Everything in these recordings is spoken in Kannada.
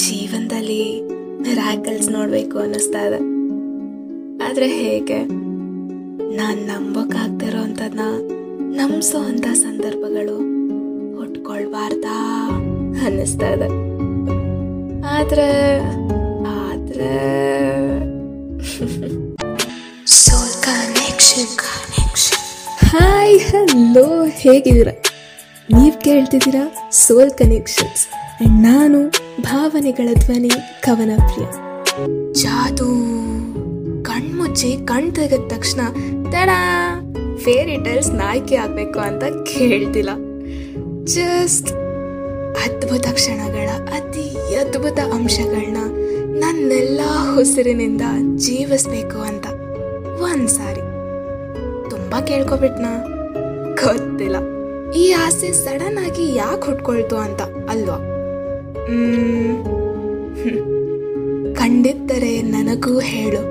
ಜೀವನದಲ್ಲಿ ರ್ಯಾಕಲ್ಸ್ ನೋಡಬೇಕು ಅನ್ನಿಸ್ತಾ ಇದೆ. ಆದರೆ ಹೇಗೆ? ನಾನು ನಂಬೋಕ್ಕಾಗ್ದಿರೋ ಅಂಥದ್ನ ನಂಬಿಸೋ ಅಂಥ ಸಂದರ್ಭಗಳು ಹುಟ್ಕೊಳ್ಬಾರ್ದಾ ಅನ್ನಿಸ್ತಾ ಇದೆ. ಆದರೆ ಆದರೆ ಸೋಲ್ ಕನೆಕ್ಷನ್ ಹಾಯ್ ಹಲೋ ಹೇಗಿದ್ದೀರಾ? ನೀವು ಕೇಳ್ತಿದ್ದೀರಾ ಸೋಲ್ ಕನೆಕ್ಷನ್ಸ್ ನಾನು ಭಾವನೆಗಳ ಧ್ವನಿ, ಕವನ ಪ್ರಿಯ. ಜಾದು, ಕಣ್ಮುಚ್ಚಿ, ಕಣ್ ತೆಗೆದ ತಕ್ಷಣ, ತಡ ಫೇರಿ ಟೈಲ್ಸ್ ನಾಯಕಿ ಆಗ್ಬೇಕು ಅಂತ ಕೇಳ್ತಿಲ್ಲ. ಜಸ್ಟ್ ಅದ್ಭುತ ಕ್ಷಣಗಳ, ಅತಿ ಅದ್ಭುತ ಅಂಶಗಳನ್ನ ನನ್ನೆಲ್ಲ ಉಸಿರಿನಿಂದ ಜೀವಿಸ್ಬೇಕು ಅಂತ ಒಂದ್ಸಾರಿ ತುಂಬಾ ಕೇಳ್ಕೊಬಿಟ್ನಾ? ಗೊತ್ತಿಲ್ಲ. ಈ ಆಸೆ ಸಡನ್ ಆಗಿ ಯಾಕೆ ಹುಟ್ಕೊಳ್ತು ಅಂತ, ಅಲ್ವಾ. ಕಂಡಿದ್ದರೆ ನನಗೂ ಹೇಳು.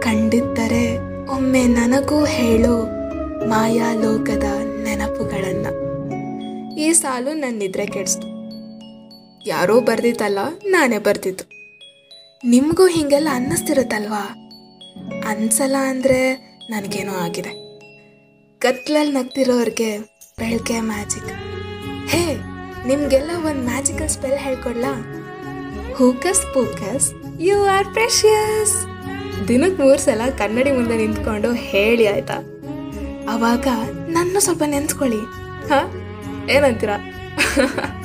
ಕಂಡಿದ್ದರೆ ಒಮ್ಮೆ ನನಗೂ ಹೇಳು ಮಾಯಾ ಲೋಕದ ನೆನಪುಗಳನ್ನ. ಈ ಸಾಲು ನನ್ನ ನಿದ್ರೆ ಕೆಡಿಸ್ತು. ಯಾರೋ ಬರ್ದಿತ್ತಲ್ಲ, ನಾನೇ ಬರ್ದಿದ್ದು. ನಿಮಗೂ ಹಿಂಗೆಲ್ಲ ಅನ್ನಿಸ್ತಿರುತ್ತಲ್ವಾ? ಅನ್ಸಲ್ಲ ಅಂದರೆ ನನಗೇನೋ ಆಗಿದೆ. ಕತ್ಲಲ್ಲಿ ನಗ್ತಿರೋರಿಗೆ ಬೆಳಗ್ಗೆ ಮ್ಯಾಜಿಕ್. ನಿಮ್ಗೆಲ್ಲ ಒಂದು magical spell ಹೇಳ್ಕೊಡ್ಲಾ? Hocus pocus you are precious ದಿನಕ್ಕೆ ಮೂರು ಸಲ ಕನ್ನಡಿ ಮುಂದೆ ನಿಂತ್ಕೊಂಡು ಹೇಳಿ ಆಯ್ತಾ? ಅವಾಗ ನನ್ನ ಸ್ವಲ್ಪ ನೆನ್ಸ್ಕೊಳ್ಳಿ. ಹಾ? ಏನಂತೀರಾ?